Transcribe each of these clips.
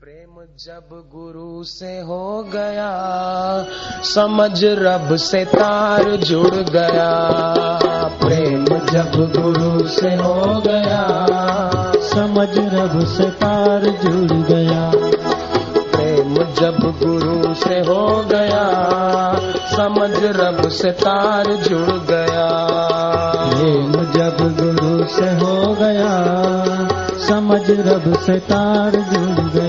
प्रेम जब गुरु से हो गया, समझ रब से तार जुड़ गया। प्रेम जब गुरु से हो गया, समझ रब से तार जुड़ गया। प्रेम जब गुरु से हो गया, समझ रब से तार जुड़ गया। प्रेम जब गुरु से हो गया, समझ रब से तार जुड़ गया।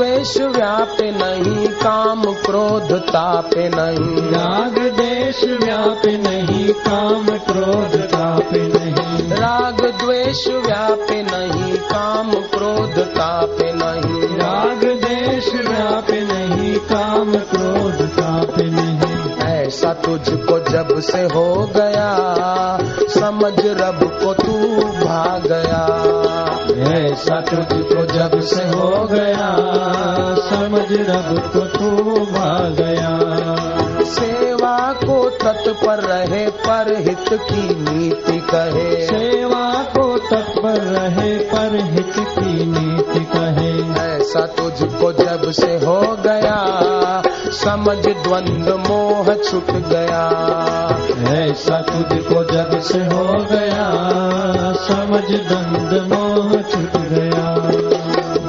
द्वेष व्याप नहीं काम क्रोध ताप नहीं। राग देश व्याप नहीं काम क्रोध ताप नहीं। राग द्वेष व्याप नहीं काम क्रोध ताप नहीं। राग देश व्याप नहीं काम क्रोध ताप नहीं। ऐसा तुझको जब से हो गया समझ रब को तू भा गया। ऐसा तुझको जब से हो गया समझ रब को तू भा गया। सेवा को तत्पर रहे पर हित की नीति कहे। सेवा को तत्पर रहे पर हित की नीति कहे। ऐसा तुझको जब से हो गया समझ द्वंद मोह छुट गया। ऐसा तुझको जब से हो गया। समझ द्वंद मोह छूट गया।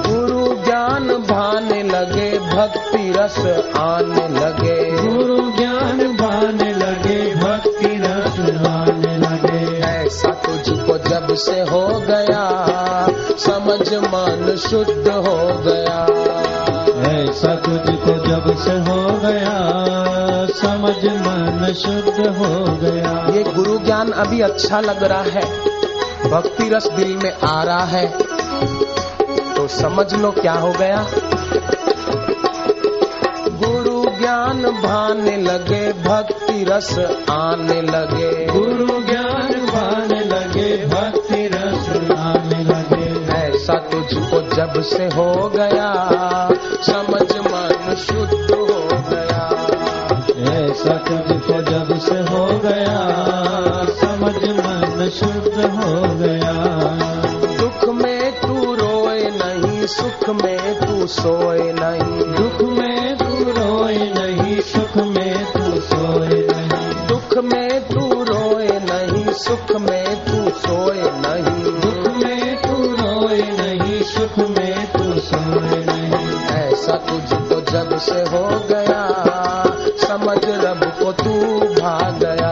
गुरु ज्ञान भाने लगे भक्ति रस आने लगे। गुरु ज्ञान भाने लगे भक्ति रस आने लगे। ऐसा तुझको जब से हो गया। समझ मन शुद्ध हो गया। ऐसा तुझको जब से हो गया समझ मन शुद्ध हो गया। ये गुरु ज्ञान अभी अच्छा लग रहा है भक्ति रस दिल में आ रहा है। तो समझ लो क्या हो गया। गुरु ज्ञान भाने लगे भक्ति रस आने लगे। गुरु ज्ञान भाने लगे भक्ति रस आने लगे। ऐसा तुझको जब से हो गया समझ मन शुद्ध हो गया। ऐसा तुझको जब से हो गया समझ मन शुद्ध हो गया। दुख में तू रोए नहीं सुख में तू सोए नहीं। दुख में तू रोए नहीं सुख में तू सोए नहीं। दुख में तू रोए नहीं सुख में ऐसा तुझको जब से हो गया समझ रब को तू भा गया।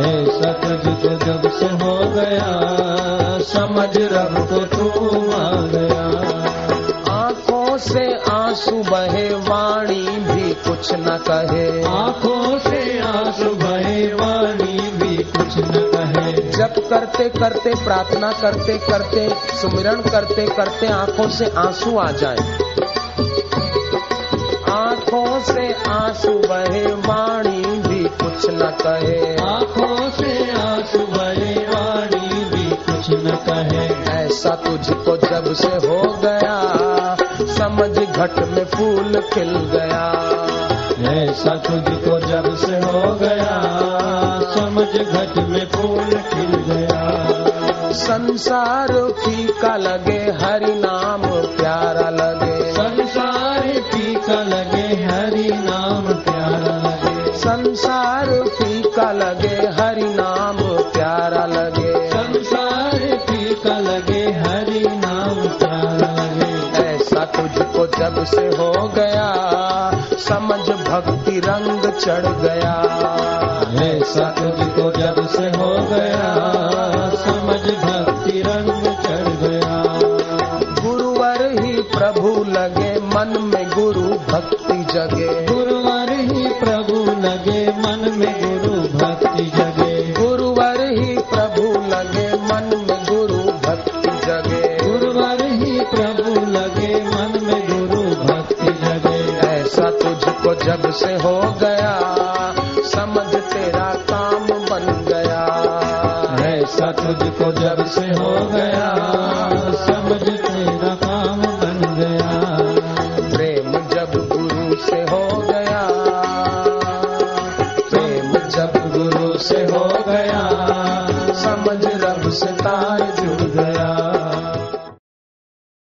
ऐसा तुझको जब से हो गया समझ रब को तू आ गया। आँखों से आँसू बहे वाणी भी कुछ न कहे। आँखों से आँसू बहे वाणी भी कुछ न कहे। जब करते करते प्रार्थना करते करते सुमिरन करते करते आँखों से आँसू आ जाए। आँसू बहे वाणी भी कुछ न कहे। आँखों से आँसू बहे वाणी भी कुछ न कहे। ऐसा तुझको जब से हो गया समझ घट में फूल खिल गया। ऐसा तुझको जब से हो गया समझ घट में फूल खिल गया। संसार फीका लगे हरि नाम से हो गया। समझ भक्ति रंग चढ़ गया। ऐसा को जब से हो गया समझ भक्ति रंग चढ़ गया। गुरुवर ही प्रभु लगे मन में गुरु भक्ति जगे। को जब से हो गया समझ तेरा काम बन गया। ऐसा तुझको जब से हो गया समझ तेरा काम बन गया। प्रेम जब गुरु से हो गया प्रेम जब गुरु से हो गया समझ रब से तार जुड़ गया।